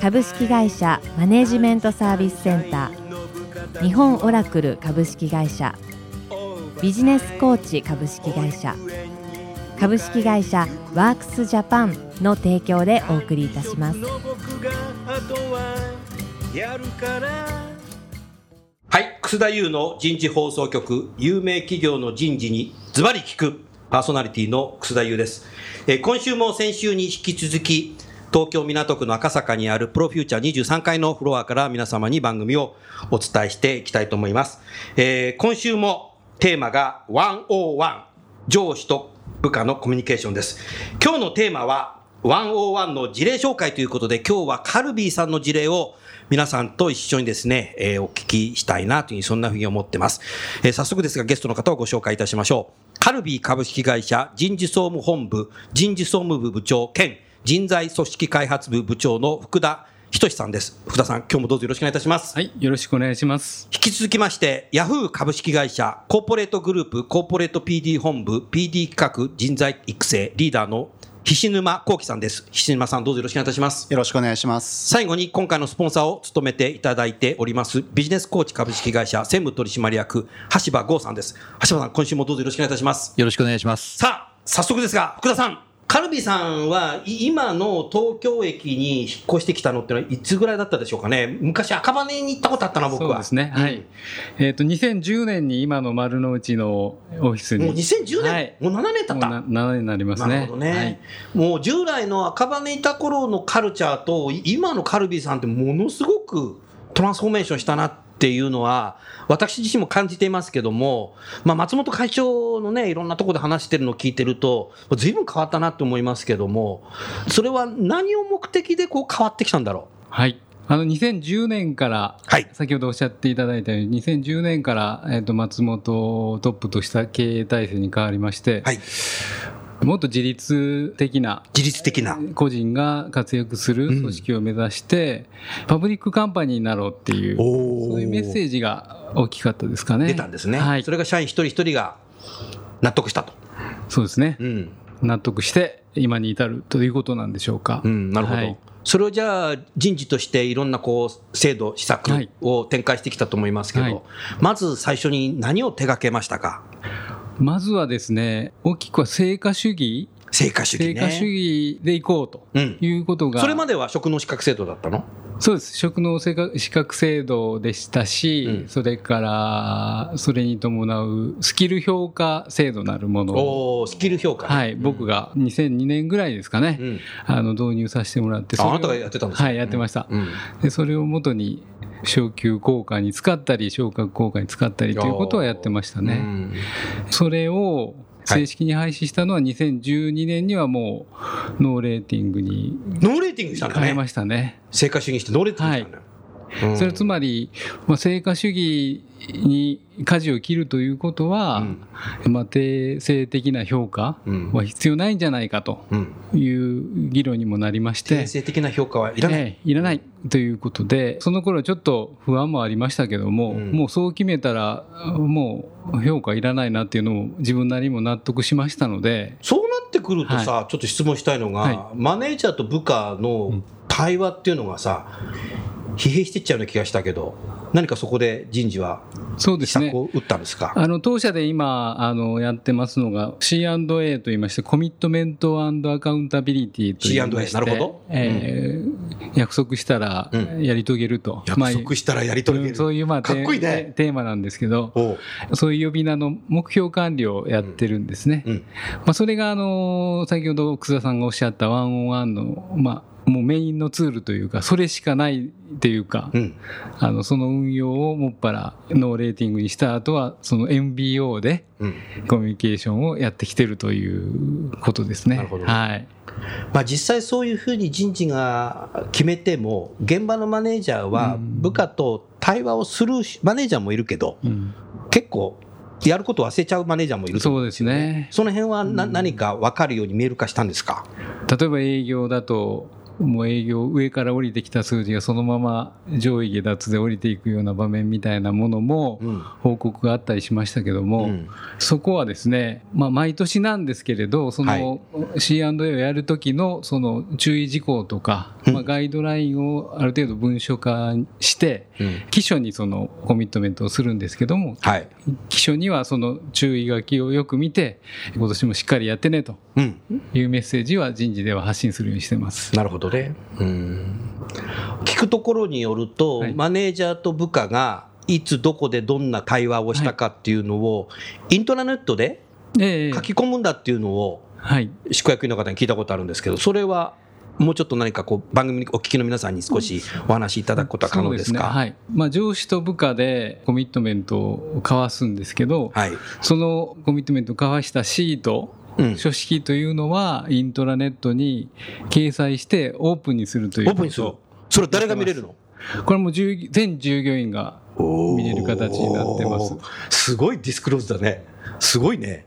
株式会社マネジメントサービスセンター。日本オラクル株式会社。ビジネスコーチ株式会社。株式会社ワークスジャパンの提供でお送りいたします。はい。楠田優の人事放送局。有名企業の人事にズバリ聞くパーソナリティの楠田優です、えー今週も先週に引き続き東京港区の赤坂にあるプロフューチャー23階のフロアから皆様に番組をお伝えしていきたいと思います。えー今週もテーマが101上司と部下のコミュニケーションです。今日のテーマは101の事例紹介ということで今日はカルビーさんの事例を皆さんと一緒にですね、えーお聞きしたいなというそんなふうに思ってます。えー早速ですがゲストの方をご紹介いたしましょう。カルビー株式会社人事総務本部人事総務部部長兼人材組織開発部部長の福田仁さんです。福田さん、今日もどうぞよろしくお願いいたします。はい、よろしくお願いします。引き続きまして、ヤフー株式会社コーポレートグループコーポレート PD 本部 PD 企画人材育成リーダーの菱沼幸喜さんです。菱沼さんどうぞよろしくお願いいたします。よろしくお願いします。最後に今回のスポンサーを務めていただいておりますビジネスコーチ株式会社専務取締役橋場剛さんです。橋場さん、今週もどうぞよろしくお願いいたします。よろしくお願いします。さあ、早速ですが、福田さん。カルビさんはい今の東京駅に引っ越してきたのってのはいつぐらいだったでしょうかね？昔赤羽に行ったことあったな、僕は。そうですね。はい。えっ、と、2010年に今の丸の内のオフィスに。もう2010年、はいもう7年経った？もうな7年になりますね。なるほどね、はいもう従来の赤羽にいた頃のカルチャーと今のカルビーさんってものすごくトランスフォーメーションしたなっていうのは私自身も感じていますけども、まあ、松本会長のねいろんなところで話してるのを聞いてると随分変わったなって思いますけどもそれは何を目的でこう変わってきたんだろはい。あの、2010年から、はい。先ほどおっしゃっていただいたように、2010年から、えっ、と、松本をトップとした経営体制に変わりまして、うはいもっと自律的な自律的な。個人が活躍する組織を目指して、パブリックカンパニーになろうっていう、そういうメッセージが大きかったですかね。出たんですね、はい。そ。れが社員一人一人が納得したと、そうですね。うん。納得して今に至るということなんでしょうか。うん、なるほど、はい。それをじゃあ人事としていろんなこう制度施策はい。を展開してきたと思いますけど、はい。まず最初に何を手掛けましたか？まずはですね、大きくは成果主義、成果主義ね。成果主義でいこうとうん。いうことが、それまでは職能資格制度だったの？そうです。職能資格資格制度でしたし、うん。それから、それに伴うスキル評価制度なるもの。を、おースキル評価ね、はい、僕が2002年ぐらいですかね、うん。あの導入させてもらって、ああなたがやってたんですかはい、やってました。うん。で、それをもとに、昇給効果に使ったり、昇格効果に使ったりということはやってましたね。うんそれを正式に廃止したのは2012年にはもうノーレーティングにノーレーティングしたんだね変えましたね。成果主義にしてノーレーティングしたんだよ、うん。それはつまり、まあ、成果主義に舵を切るということは、まあ、定性的な評価うん。は必要ないんじゃないかとうん。いう議論にもなりまして。定。性的な評価はいらない、ええいらないということで、その頃はちょっと不安もありましたけども、うん。もうそう決めたら、もう評価いらないなっていうのを自分なりにも納得しましたので、そうなってくるとさ、ちょっと質問したいのが、はマネージャーと部下の対話っていうのがさ、疲弊してっちゃうような気がしたけど、何かそこで人事はそうですね。打ったんですか？あの当社で今あのやってますのが C&A といいましてコミットメントアカウンタビリティといいまして C&A なるほど。えー約束したらうん。やり遂げると、約束したらやり遂げる。そういうまあかっこいいね。テテーマなんですけどそういう呼び名の目標管理をやってるんですね、うん。まあ、それがあの先ほど楠田さんがおっしゃったワンオンワンの、まあ、もうメインのツールというかそれしかないっていうか、うん。あのその運用をもっぱらのレーティングにした後はその MBO でうん。コミュニケーションをやってきてるということですね。はい。まあ、実際そういうふうに人事が決めても現場のマネージャーは部下と対話をするマネージャーもいるけどうん。結構やること忘れちゃうマネージャーもいると思そうですね。その辺はな何か分かるように見える化したんですか？例えば営業だともう営業上から降りてきた数字がそのまま上位下脱で降りていくような場面みたいなものもうん。報告があったりしましたけども、うん。そこはですね、まあ、毎年なんですけれどその C&A をやる時のその注意事項とか、うん。まあ、ガイドラインをある程度文書化してうん。基礎にそのコミットメントをするんですけどもはい。基礎にはその注意書きをよく見て今年もしっかりやってねとうん。いうメッセージは人事では発信するようにしてます。なるほどね。うん。聞くところによると、はい。マネージャーと部下がいつどこでどんな対話をしたかっていうのを、イントラネットでええ。書き込むんだっていうのを、はい。宿役員の方に聞いたことあるんですけど、それはもうちょっと何かこう番組にお聞きの皆さんに少しお話しいただくことは可能ですか？ね。はい。まあ、上司と部下でコミットメントを交わすんですけど、はい。そのコミットメントを交わしたシート、うん書式というのはイントラネットに掲載してオープンにするというオープンにする。それ誰が見れるの？これも従全従業員が見れる形になってます。すごいディスクローズだね。すごいね。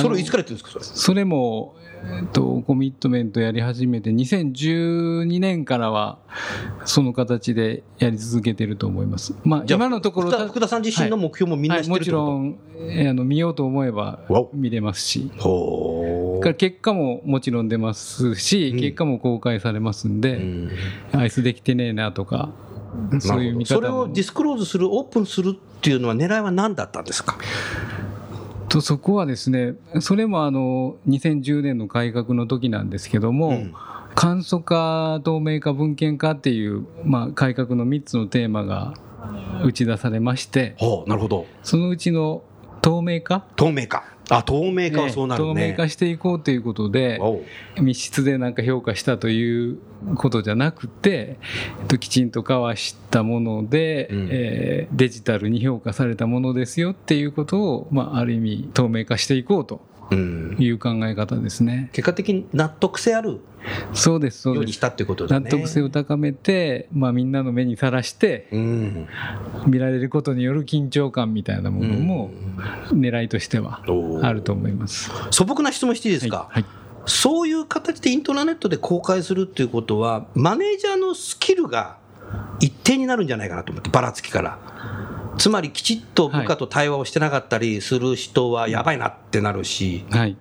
それいつからやってるんですか、それ。それも、えっと、コミットメントやり始めて2012年からはその形でやり続けてると思います。まあ、今のところ福田福田さん自身の目標もみんな知ってるもってこと、ちろん、えーあの見ようと思えば見れますし、から結果ももちろん出ますし、うん。結果も公開されますんで、うん。アイスできてねえなとか、そういう見それをディスクローズする、オープンするっていうのは、狙いは何だったんですか？とそこはですね、それもあの2010年の改革の時なんですけども、うん。簡素化、透明化、文献化っていう、まあ、改革の3つのテーマが打ち出されまして、なるほど。そのうちの透明化、透明化。あ、透明化はそうなるね。透明化していこうということで、密室でなんか評価したということじゃなくて、えっときちんと交わしたもので、うんえーデジタルに評価されたものですよっていうことを、まあ、ある意味透明化していこうとうん。いう考え方ですね。結果的に納得性あるそうです、そうです。ようにしたっていうことだね。納得性を高めて、まあ、みんなの目にさらしてうん。見られることによる緊張感みたいなものも狙いとしてはあると思います。素朴な質問していいですか、はい、そういう形でイントラネットで公開するっていうことは、マネージャーのスキルが一定になるんじゃないかなと思って、ばらつきから。つまりきちっと部下と対話をしてなかったりする人はやばいなってなるし、はい、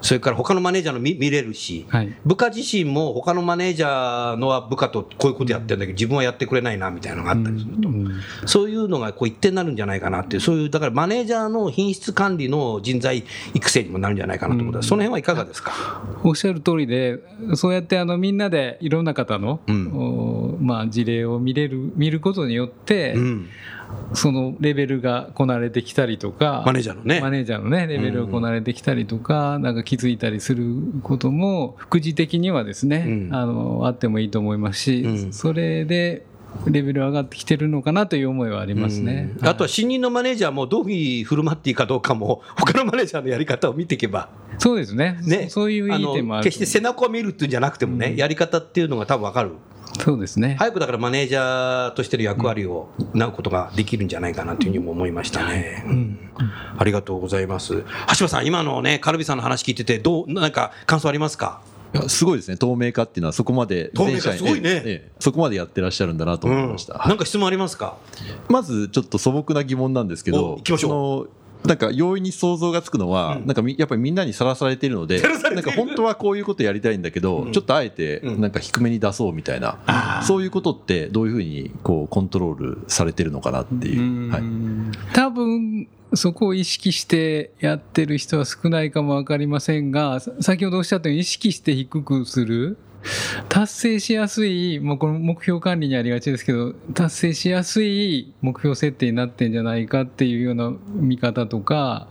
それから他のマネージャーの見見れるし、はい、部下自身も他のマネージャーのは部下とこういうことやってるんだけど、自分はやってくれないなみたいなのがあったりすると。うん。そういうのがこう一定になるんじゃないかなっていう、そういう、だからマネージャーの品質管理の人材育成にもなるんじゃないかなと思ったら、その辺はいかがですか？おっしゃる通りで、そうやってあのみんなでいろんな方の、うん。おまあ、事例を見れる見ることによって、うん、そのレベルがこなれてきたりとか、マネージャーのね。マネージャーのね、レベルがこなれてきたりとか、なんか気づいたりすることも、副次的にはですね、うん。あの、あってもいいと思いますし、うん。それで、レベル上がってきてるのかなという思いはありますね。うん。あとは新任のマネージャーもどういうふうに振る舞っていいかどうかも、他のマネージャーのやり方を見ていけば、そうですね。ね、そそういういい点もあるの決して背中を見るっていうんじゃなくてもね、うん。やり方っていうのが多分分かる。そうですね。早くだからマネージャーとしての役割を担うことができるんじゃないかなというふうにも思いましたね。うん。ありがとうございます。橋場さん、今のね、カルビさんの話聞いてて、どう、なんか感想ありますか？すごいですね。透明化っていうのはそこまで透明化すごいね。ええええそこまでやってらっしゃるんだなと思いました、うん。はい。なんか質問ありますか？まずちょっと素朴な疑問なんですけおど行きましょう。そのなんか容易に想像がつくのは、うん。なんかみやっぱりみんなにさらされているのでなんか本当はこういうことやりたいんだけど、うんちょっとあえてうんなん。か低めに出そうみたいな、あー。そういうことってどういうふうにこうコントロールされてるのかなっていう。う、ん。はい、多分そこを意識してやってる人は少ないかも分かりませんがさ先ほどおっしゃったように意識して低くする達成しやすい、もうこの目標管理にありがちですけど、達成しやすい目標設定になってんじゃないかっていうような見方とか、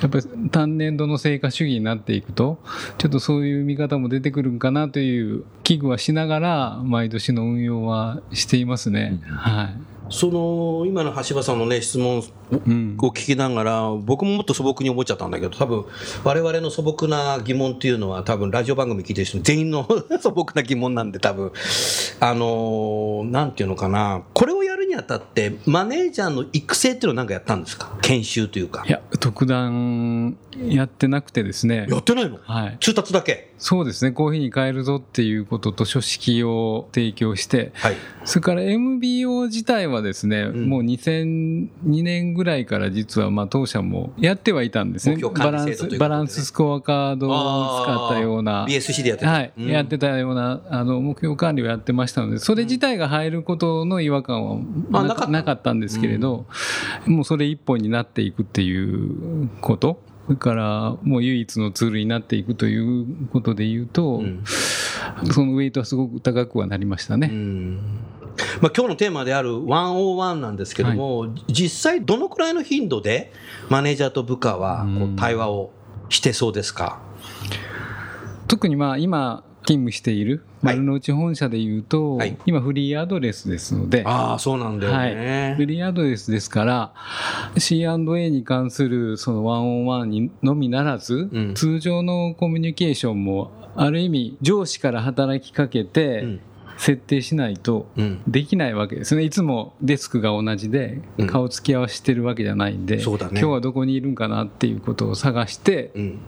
やっぱり単年度の成果主義になっていくと、ちょっとそういう見方も出てくるんかなという危惧はしながら、毎年の運用はしていますね。はい。その今の橋場さんのね質問をうん。聞きながら僕ももっと素朴に思っちゃったんだけど多分我々の素朴な疑問っていうのは多分ラジオ番組聞いてる人全員の 素朴な疑問なんで多分あのなんていうのかなこれをやるにあたってマネージャーの育成っていうのは何かやったんですか？研修というかいや、特段やってなくてですね。やってないの？はい。通達だけ？そうですね。コーヒーに変えるぞっていうことと書式を提供して、はいそれから MBO 自体はですね、んもう2002年ぐらいから実はまあ当社もやってはいたんですね。目標バランス、ねバランススコアカードを使ったような。BSC でやってたはい、うんやってたようなあの目標管理をやってましたので、それ自体が入ることの違和感はなあなかった。なかったんですけれど、もうそれ一本になっていくっていうこと、それからもう唯一のツールになっていくということで言うと、うん。そのウェイトはすごく高くはなりましたね。うん。まあ、今日のテーマである101なんですけども、実際どのくらいの頻度でマネージャーと部下はこううん。対話をしてそうですか、特にまあ今勤務しているはい。丸の内本社でいうと、はい。今フリーアドレスですので、ああそうなんだよね、フリーアドレスですから C&A に関するそのワンオンワンにのみならず、うん。通常のコミュニケーションもある意味上司から働きかけてうん設定しないとうん。できないわけですね。いつもデスクが同じでうん。顔つき合わせてるわけじゃないんで、そうだね。今日はどこにいるんかなっていうことを探して、うん。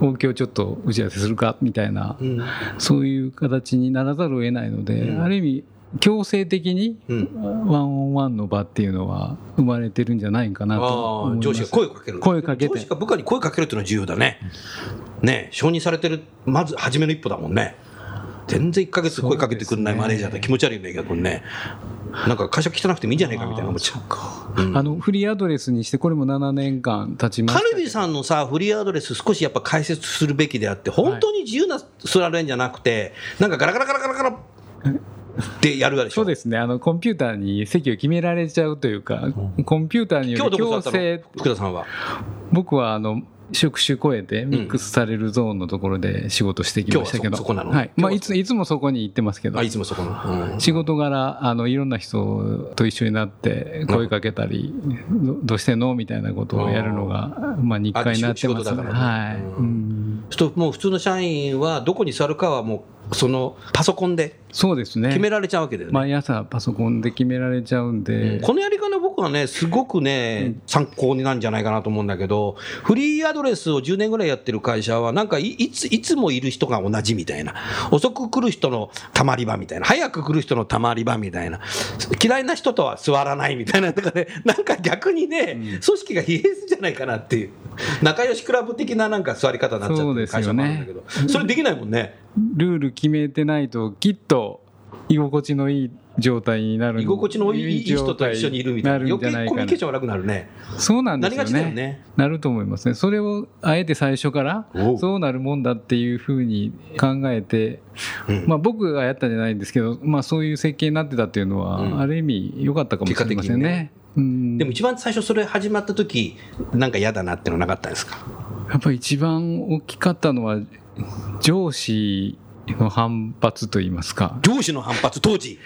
お今日ちょっと打ち合わせするかみたいなうん。そういう形にならざるを得ないので、うん。ある意味強制的にうん。ワンオンワンの場っていうのは生まれてるんじゃないかなとあ思います。あ上司が声をかける声かけて。上司が部下に声かけるっていうのは重要だね。ね承認されてるまず初めの一歩だもんね全然1か月声かけてくれないマネージャーって気持ち悪いんだけどね。なんか会社汚くてもいいんじゃないかみたいな思っちゃう。うん。あのフリーアドレスにしてこれも7年間経ちましたカルビさんのさ、フリーアドレス少しやっぱ解説するべきであって、本当に自由なスラレンじゃなくて、なんかガラガラガラガラガラってやるわでしょ。そうですね。あのコンピューターに席を決められちゃうというか、コンピューターに今よる強制福田さんは？僕はあの職種超えてミックスされるゾーンのところで仕事してきましたけど、い。まあ、いついつもそこに行ってますけど。あ、いつもそこの？うん仕事柄あのいろんな人と一緒になって声かけたりどどうしてんの？みたいなことをやるのがまあ日課になってますね。はい、うん。もう普通の社員はどこに座るかはもうそのパソコンでそうですね。決められちゃうわけだよね。毎朝パソコンで決められちゃうんで、このやり方僕はね、すごくね、参考になるんじゃないかなと思うんだけど、フリーアドレスを10年ぐらいやってる会社は、なんかいいついつもいる人が同じみたいな、遅く来る人のたまり場みたいな、早く来る人のたまり場みたいな、嫌いな人とは座らないみたいな、だからね、なんか逆にね、組織が疲弊するんじゃないかなっていう、仲良しクラブ的ななんか座り方になっちゃってる会社もあるんだけど、それできないもんね。ルール決めてないときっと居心地のいい状態になる。居心地のいい人と一緒にいるみたいな、なるん余計じゃないかな。コミュニケーション悪くなるね。そうなんですよなりがちだよね。ねなると思いますね。それをあえて最初からそうなるもんだっていうふうに考えて、うん。まあ、僕がやったんじゃないんですけど、まあ、そういう設計になってたっていうのは、うん。ある意味良かったかもしれませんね。うん。でも一番最初それ始まった時なんか嫌だなってのなかったですか？やっぱり一番大きかったのは上司の反発といいますか。上司の反発当時。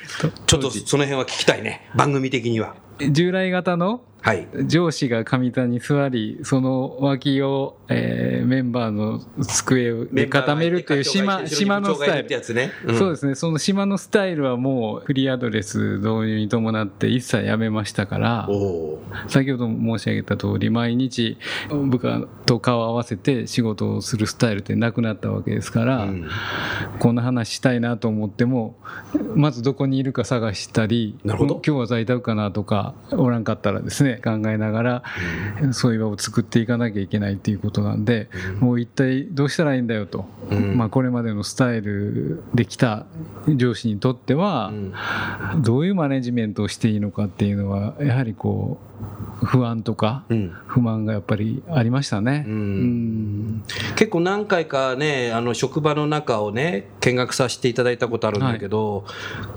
ちょっとその辺は聞きたいね。番組的には。従来型のはい。上司が上座に座りその脇を、えーメンバーの机で固めるという島島のスタイル。ね、ん。そうですね、その島のスタイルはもうフリーアドレス導入に伴って一切やめましたから先ほども申し上げた通り、毎日部下と顔を合わせて仕事をするスタイルってなくなったわけですから、うん。こんな話したいなと思っても、まずどこにいるか探したり、今日は在宅かなとか、おらんかったらですね、で考えながら、そういう場を作っていかなきゃいけないっていうことなんで、もう一体どうしたらいいんだよと、うん。まあ、これまでのスタイルできた上司にとっては、どういうマネジメントをしていいのかっていうのはやはりこう不安とかうん。不満がやっぱりありましたね。結構何回かね、あの職場の中をね、見学させていただいたことあるんだけど、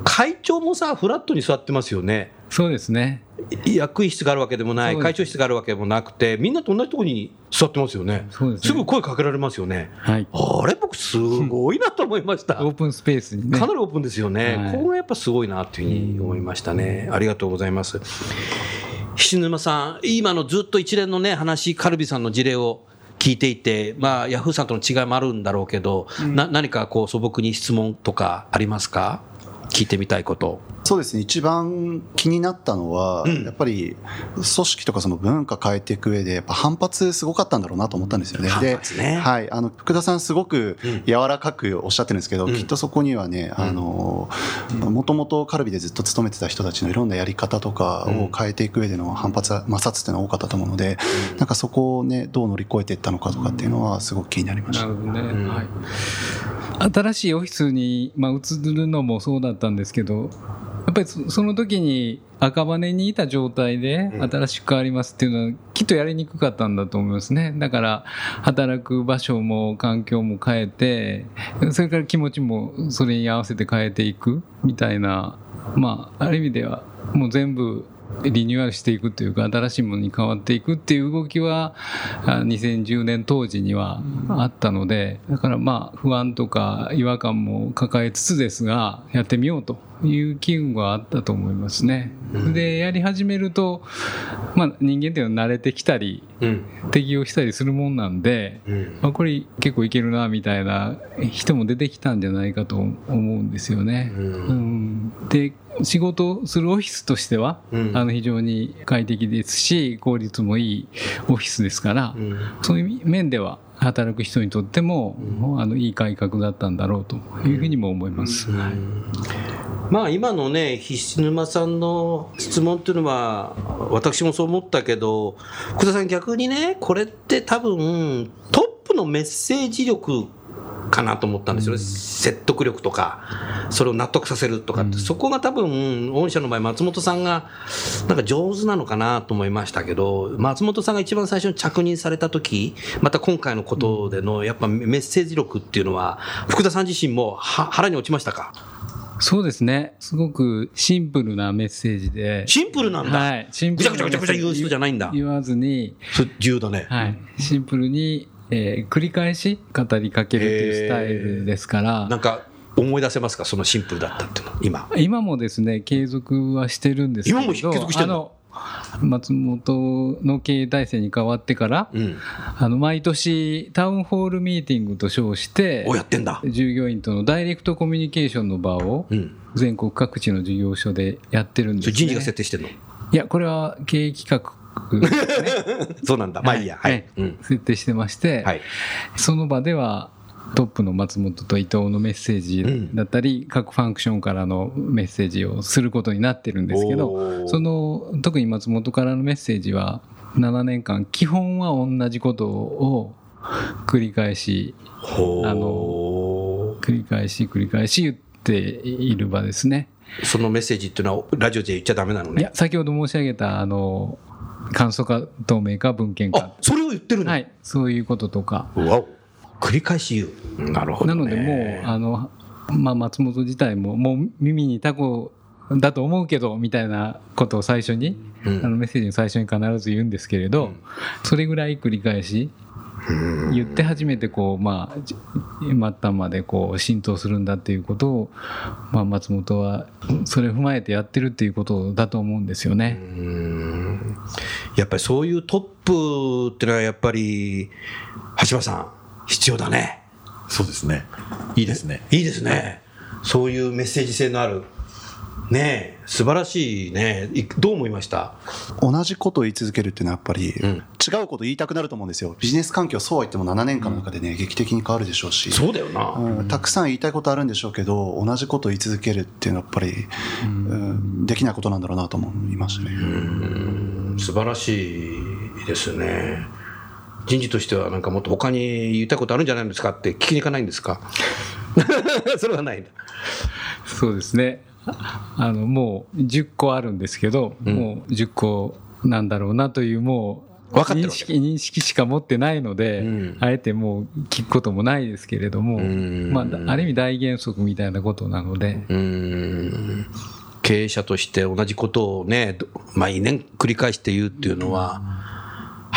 会長もさ、フラットに座ってますよね。そうですねい役員室があるわけでもない、会長室があるわけでもなくて、みんなと同じところに座ってますよね。そうですねぐ声かけられますよね。はいあれ、僕、すごいなと思いました。オープンスペースにねかなりオープンですよね、はいここがやっぱすごいなというふうに思いましたね、ありがとうございます。菱沼さん、今のずっと一連のね、話、カルビさんの事例を聞いていて、まあ、ヤフーさんとの違いもあるんだろうけど、な何かこう素朴に質問とかありますか？聞いてみたいこと。そうですね。一番気になったのは、うん。やっぱり組織とかその文化変えていく上でやっぱ反発すごかったんだろうなと思ったんですよね。反発ね。で、はい、あの福田さんすごくうん。柔らかくおっしゃってるんですけど、うん。きっとそこにはねあのもともとカルビでずっと勤めてた人たちのいろんなやり方とかを変えていく上での反発摩擦っていうのが多かったと思うので、なんかそこをねどう乗り越えていったのかとかっていうのはすごく気になりました。なるほどね、ん。はい、新しいオフィスに、まあ、移るのもそうだったんですけどやっぱりそその時に赤羽にいた状態でうん。新しく変わりますっていうのはきっとやりにくかったんだと思いますね。だから働く場所も環境も変えてそれから気持ちもそれに合わせて変えていくみたいなまあある意味ではもう全部リニューアルしていくというか新しいものに変わっていくっていう動きはあ2010年当時にはあったのでだからまあ不安とか違和感も抱えつつですがやってみようという機運はあったと思いますね。でやり始めると、まあ、人間っていうのは慣れてきたりうん。適応したりするもんなんで、うん。まあ、これ結構いけるなみたいな人も出てきたんじゃないかと思うんですよね。うん。うん。で仕事をするオフィスとしては、うん。あの非常に快適ですし効率もいいオフィスですから、うん。そういう面では働く人にとっても、あのいい改革だったんだろうというふうにも思います。はい。まあ今のね、菱沼さんの質問っていうのは、私もそう思ったけど、福田さん、逆にね、これって多分、トップのメッセージ力かなと思ったんですよね、説得力とか、それを納得させるとかって、そこが多分、御社の場合、松本さんがなんか上手なのかなと思いましたけど、松本さんが一番最初に着任された時また今回のことでの、やっぱメッセージ力っていうのは、福田さん自身もは腹に落ちましたか？そうですね。すごくシンプルなメッセージで、シンプルなんだ。はい、シンプルなぐちゃぐちゃぐちゃぐちゃ言う人じゃないんだ。言わずに、それ重要だね。はい、シンプルに、えー繰り返し語りかけるというスタイルですから、なんか思い出せますか？そのシンプルだったっていうの、今。今もですね継続はしてるんですけど今も継続してんの？松本の経営体制に変わってから、うん。あの毎年タウンホールミーティングと称してお、やってんだ。従業員とのダイレクトコミュニケーションの場をうん。全国各地の事業所でやってるんです、ね、人事が設定してんの？いやこれは経営企画 そうなんだ。まあいいや。はい。うん。設定してまして、はい。その場ではトップの松本と伊藤のメッセージだったり、各ファンクションからのメッセージをすることになってるんですけおどーその特に松本からのメッセージは7年間基本は同じことを繰り返しほあの繰り返し繰り返し言っている場ですね。そのメッセージっていうのはラジオで言っちゃダメなのね。いや先ほど申し上げたあの簡素化透明化文献化あ、それを言ってるの？はいそういうこととか。繰り返し言う。なるほど、ね。なのでもうあの、まあ、松本自体ももう耳にタコだと思うけどみたいなことを最初に、うんあのメッセージの最初に必ず言うんですけれど、うんそれぐらい繰り返し言って初めてこうまあじ末端までこう浸透するんだっていうことを、まあ、松本はそれを踏まえてやってるっていうことだと思うんですよね。うんやっぱりそういうトップってのはやっぱり、橋場さん、必要だね。そうですね。いいですね。いいですね。そういうメッセージ性のある。ねえ、素晴らしいね。いどう思いました？同じことを言い続けるっていうのはやっぱりん違うこと言いたくなると思うんですよビジネス環境そうは言っても7年間の中でね劇的に変わるでしょうしそうだよな。うんたくさん言いたいことあるんでしょうけど同じことを言い続けるっていうのはやっぱり、うんできないことなんだろうなと思いましたね。素晴らしいですね。人事としてはなんかもっと他に言いたいことあるんじゃないんですかって聞きに行かないんですか？それはないんだ。そうですね。あの、もう10個あるんですけど、うん。もう10個なんだろうなという、もう、認識、認識しか持ってないので、うん。あえてもう聞くこともないですけれども、うん。まあ、ある意味大原則みたいなことなので、経営者として同じことをね、ど毎年繰り返して言うっていうのは、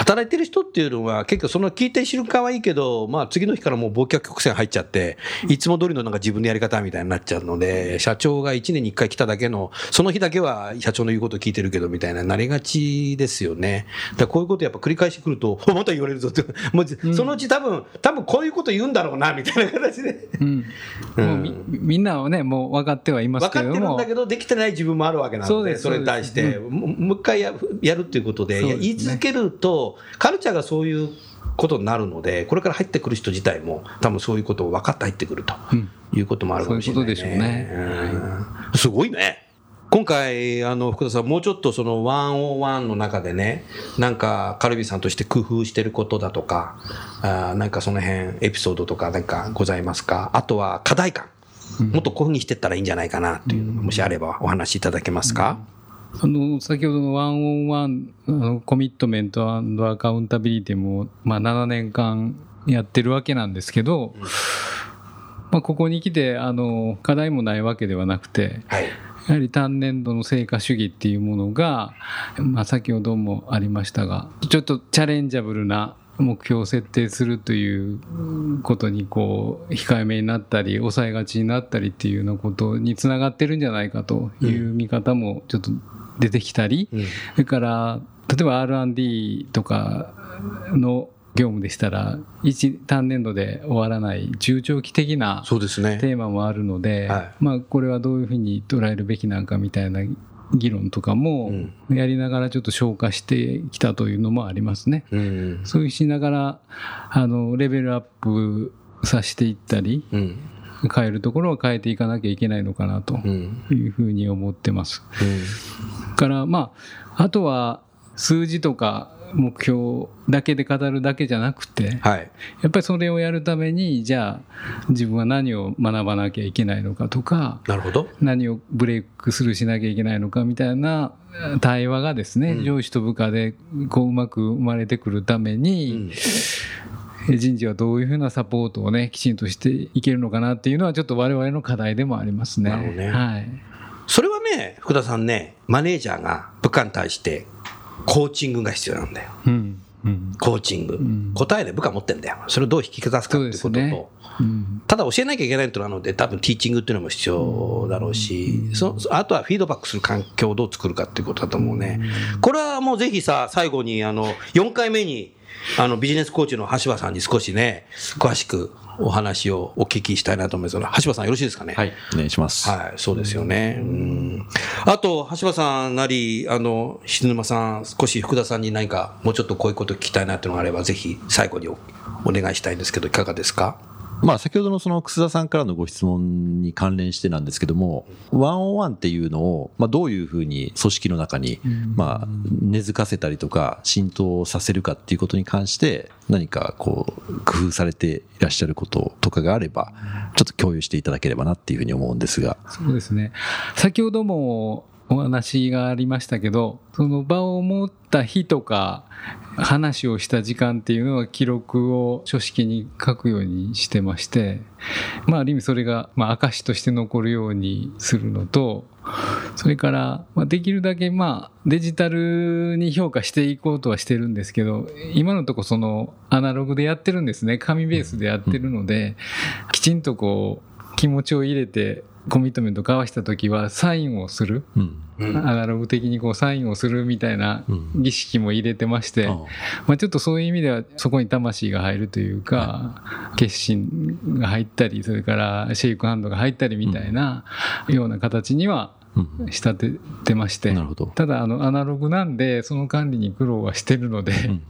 働いてる人っていうのは、結構その聞いてる瞬間はいいけど、まあ次の日からもう忘却曲線入っちゃって、いつも通りのなんか自分のやり方みたいになっちゃうので、社長が1年に1回来ただけの、その日だけは社長の言うこと聞いてるけどみたいななりがちですよね。だこういうことやっぱ繰り返してくると、おまた言われるぞって、もうそのうち多分、多分こういうこと言うんだろうな、みたいな形で。うん。うん。もうみみんなはね、もう分かってはいます分かってるんだけど、できてない自分もあるわけなので、それに対して、もう一回ややるっていうことで、言い続けると、カルチャーがそういうことになるので、これから入ってくる人自体も、多分そういうことを分かって入ってくるとうん。いうこともあるかもしれない、ね。そういうことでしょうね。うんすごいね。今回、あの、福田さん、もうちょっとその101の中でね、なんか、カルビさんとして工夫してることだとか、あーなんかその辺、エピソードとかなんかございますか？あとは課題感。もっとこういうふうにしてったらいいんじゃないかなっていうのが、もしあればお話しいただけますか、あの先ほどのワンオンワンあのコミットメントアカウンタビリティも、まあ、7年間やってるわけなんですけど、まあ、ここに来てあの課題もないわけではなくてはい。やはり単年度の成果主義っていうものが、まあ、先ほどもありましたがちょっとチャレンジャブルな目標を設定するということにこう控えめになったり抑えがちになったりっていうようなことにつながってるんじゃないかという見方もちょっと出てきたり、うんそれから例えば R&D とかの業務でしたら一単年度で終わらない中長期的な。テーマもあるので、はいまあこれはどういうふうに捉えるべきなんかみたいな議論とかもうんやりながらちょっと消化してきたというのもありますね。うん。そういうしながらあのレベルアップさせていったりうん。変えるところは変えていかなきゃいけないのかなとうん。いうふうに思ってます。からまああとは数字とか目標だけで語るだけじゃなくて、はい。やっぱりそれをやるためにじゃあ自分は何を学ばなきゃいけないのかとかなるほど。何をブレイクスルーしなきゃいけないのかみたいな対話がですね、うん上司と部下でこううまく生まれてくるためうにん、人事はどういうふうなサポートをねきちんとしていけるのかなっていうのはちょっと我々の課題でもありますね。ねはいそれはね、福田さんね、マネージャーが部下に対してコーチングが必要なんだよ。うんうんコーチング。ん答えで部下持ってんだよ。それをどう引き出すかっていうことと、ねうんただ教えなきゃいけないとなので、多分ティーチングっていうのも必要だろうし、そそあとはフィードバックする環境をどう作るかっていうことだと思うね。これはもうぜひさ、最後に、あの、4回目に、あの、ビジネスコーチの橋場さんに少しね、詳しくお話をお聞きしたいなと思いますが、橋場さんよろしいですかね？はい。お願いします。はい、そうですよね。うん。あと、橋場さんなり、あの、菱沼さん、少し福田さんに何か、もうちょっとこういうこと聞きたいなっていうのがあれば、ぜひ最後におお願いしたいんですけど、いかがですか？まあ、先ほどのその楠田さんからのご質問に関連してなんですけども、ワンオンワンっていうのを、まあ、どういうふうに組織の中に、まあ、根付かせたりとか、浸透させるかっていうことに関して、何かこう、工夫されていらっしゃることとかがあれば、ちょっと共有していただければなっていうふうに思うんですが。そうですね。先ほどもお話がありましたけど、その場を持った日とか、話をした時間っていうのは記録を書式に書くようにしてまして、まあ、ある意味それが、まあ、証として残るようにするのと、それから、まあ、できるだけ、まあ、デジタルに評価していこうとはしてるんですけど、今のとこその、アナログでやってるんですね。紙ベースでやってるので、きちんとこう、気持ちを入れて、コミットメント交わした時はサインをする、うん。うん。アナログ的にこうサインをするみたいなうん。儀式も入れてまして、あまあ、ちょっとそういう意味ではそこに魂が入るというか、決心が入ったりそれからシェイクハンドが入ったりみたいなような形にはうん。仕立ててまして、なるほど。ただあのアナログなんでその管理に苦労はしてるので、うん。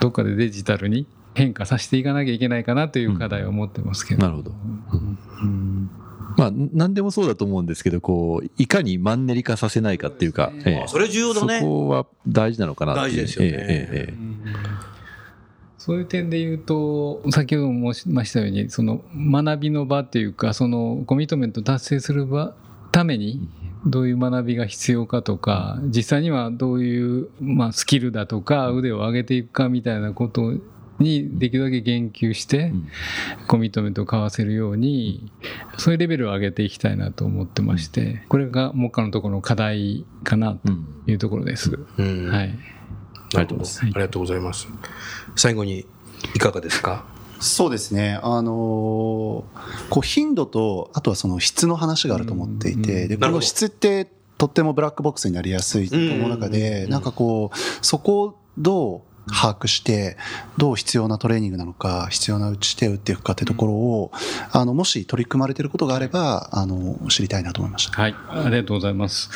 どっかでデジタルに変化させていかなきゃいけないかなという課題を持ってますけど。なるほど。うん。うんまあ、何でもそうだと思うんですけど、こう、いかにマンネリ化させないかっていうか、ええ。それ重要だね。そこは大事なのかな。大事ですよね。ええそういう点で言うと、先ほども申しましたように、その学びの場っていうか、そのコミットメント達成する場、ために、どういう学びが必要かとか、実際にはどういう、まあ、スキルだとか、腕を上げていくかみたいなことにできるだけ言及して、んコミットメントを交わせるように、そういうレベルを上げていきたいなと思ってまして、これが目下のところの課題かなとうんいうところです。うんはい。ありがとうございます。ありがとうございます。最後にいかがですか？そうですね、あのーこう頻度と、あとはその質の話があると思っていて、でこなるほどの質ってとってもブラックボックスになりやすいと思う中で、なんかこう、そこをどう把握して、どう必要なトレーニングなのか、必要な打ち手を打っていくかってところを、あのもし取り組まれていることがあれば、あの知りたいなと思いました。はい、ありがとうございます。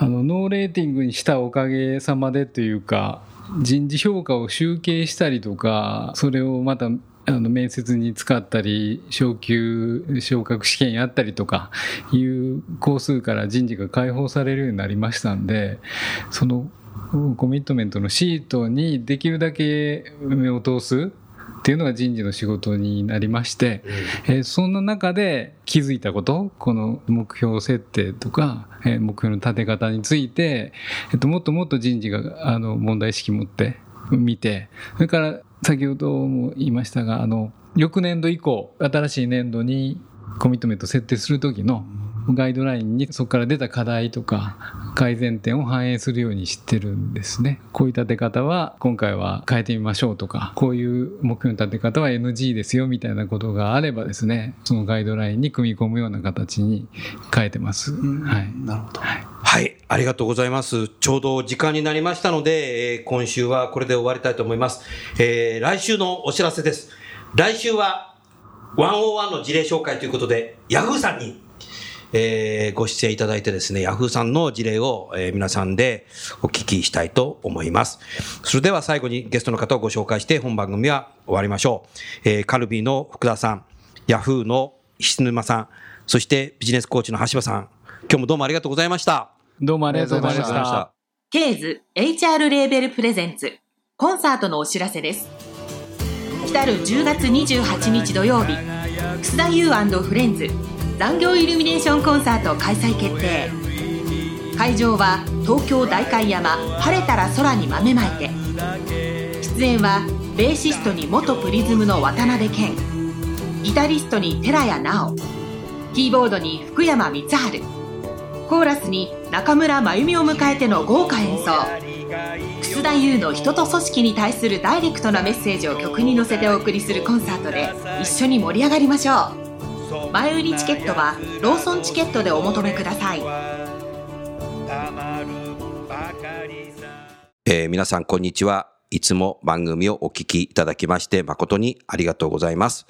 あのノーレーティングにしたおかげさまでというか、人事評価を集計したりとか、それをまたあの面接に使ったり、昇級昇格試験やったりとかいう工数から人事が解放されるようになりましたんで、そのコミットメントのシートにできるだけ目を通すっていうのが人事の仕事になりまして、えーそんな中で気づいたこと、この目標設定とか、えー目標の立て方について、えっと、もっともっと人事があの問題意識持って見て、それから先ほども言いましたが、あの、翌年度以降、新しい年度にコミットメント設定するときのガイドラインにそこから出た課題とか改善点を反映するようにしてるんですね。こういう立て方は今回は変えてみましょうとか、こういう目標の立て方は NG ですよみたいなことがあればですね、そのガイドラインに組み込むような形に変えてます。はい。なるほど。はい、ありがとうございます。ちょうど時間になりましたので、えー今週はこれで終わりたいと思います。えー来週のお知らせです。来週は101の事例紹介ということで、ヤフーさんに、えーご出演いただいてですね、ヤフーさんの事例を、えー皆さんでお聞きしたいと思います。それでは最後にゲストの方をご紹介して本番組は終わりましょう。えーカルビーの福田さん、ヤフーの石沼さん、そしてビジネスコーチの橋場さん、今日もどうもありがとうございました。どうもありがとうございました。ケーズ HR レーベルプレゼンツコンサートのお知らせです来る10月28日土曜日楠田優フレンズ残業イルミネーションコンサート開催決定。会場は東京代官山晴れたら空に豆まいて。出演はベーシストに元プリズムの渡辺謙。ギタリストに寺谷直。キーボードに福山光晴。コーラスに中村真由美を迎えての豪華演奏。楠田優の人と組織に対するダイレクトなメッセージを曲に乗せてお送りするコンサートで一緒に盛り上がりましょう。前売りチケットはローソンチケットでお求めくださいえー皆さんこんにちは。いつも番組をお聞きいただきまして誠にありがとうございます。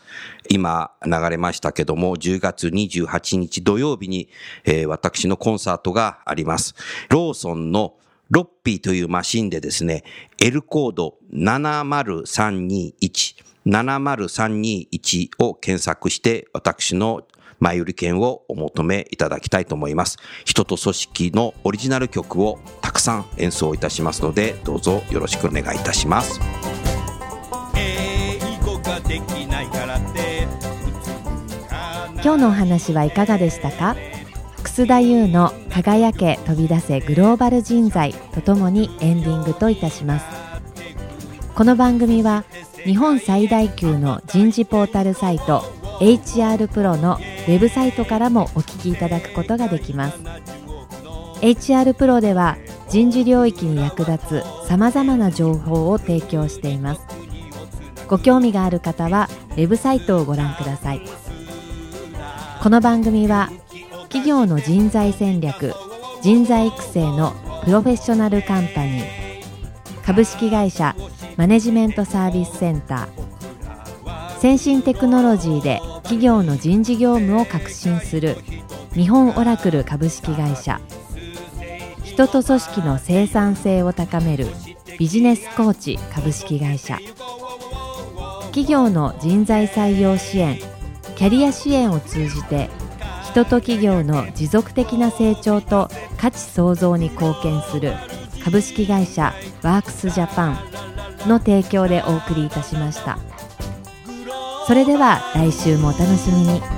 今流れましたけども、10月28日土曜日に、えー私のコンサートがあります。ローソンのロッピーというマシンでですね、L コード70321、70321を検索して私の前売り券をお求めいただきたいと思います。人と組織のオリジナル曲をたくさん演奏いたしますので、どうぞよろしくお願いいたします。今日のお話はいかがでしたか？楠田優の「輝け飛び出せグローバル人材」とともにエンディングといたしますこの番組は日本最大級の人事ポータルサイト HR プロのウェブサイトからもお聞きいただくことができます。HR プロでは人事領域に役立つさまざまな情報を提供しています。ご興味がある方はウェブサイトをご覧ください。この番組は企業の人材戦略人材育成のプロフェッショナルカンパニー株式会社マネジメントサービスセンター。先進テクノロジーで企業の人事業務を革新する日本オラクル株式会社。人と組織の生産性を高めるビジネスコーチ株式会社。企業の人材採用支援キャリア支援を通じて人と企業の持続的な成長と価値創造に貢献する株式会社ワークスジャパン。の提供でお送りいたしましたそれでは来週もお楽しみに。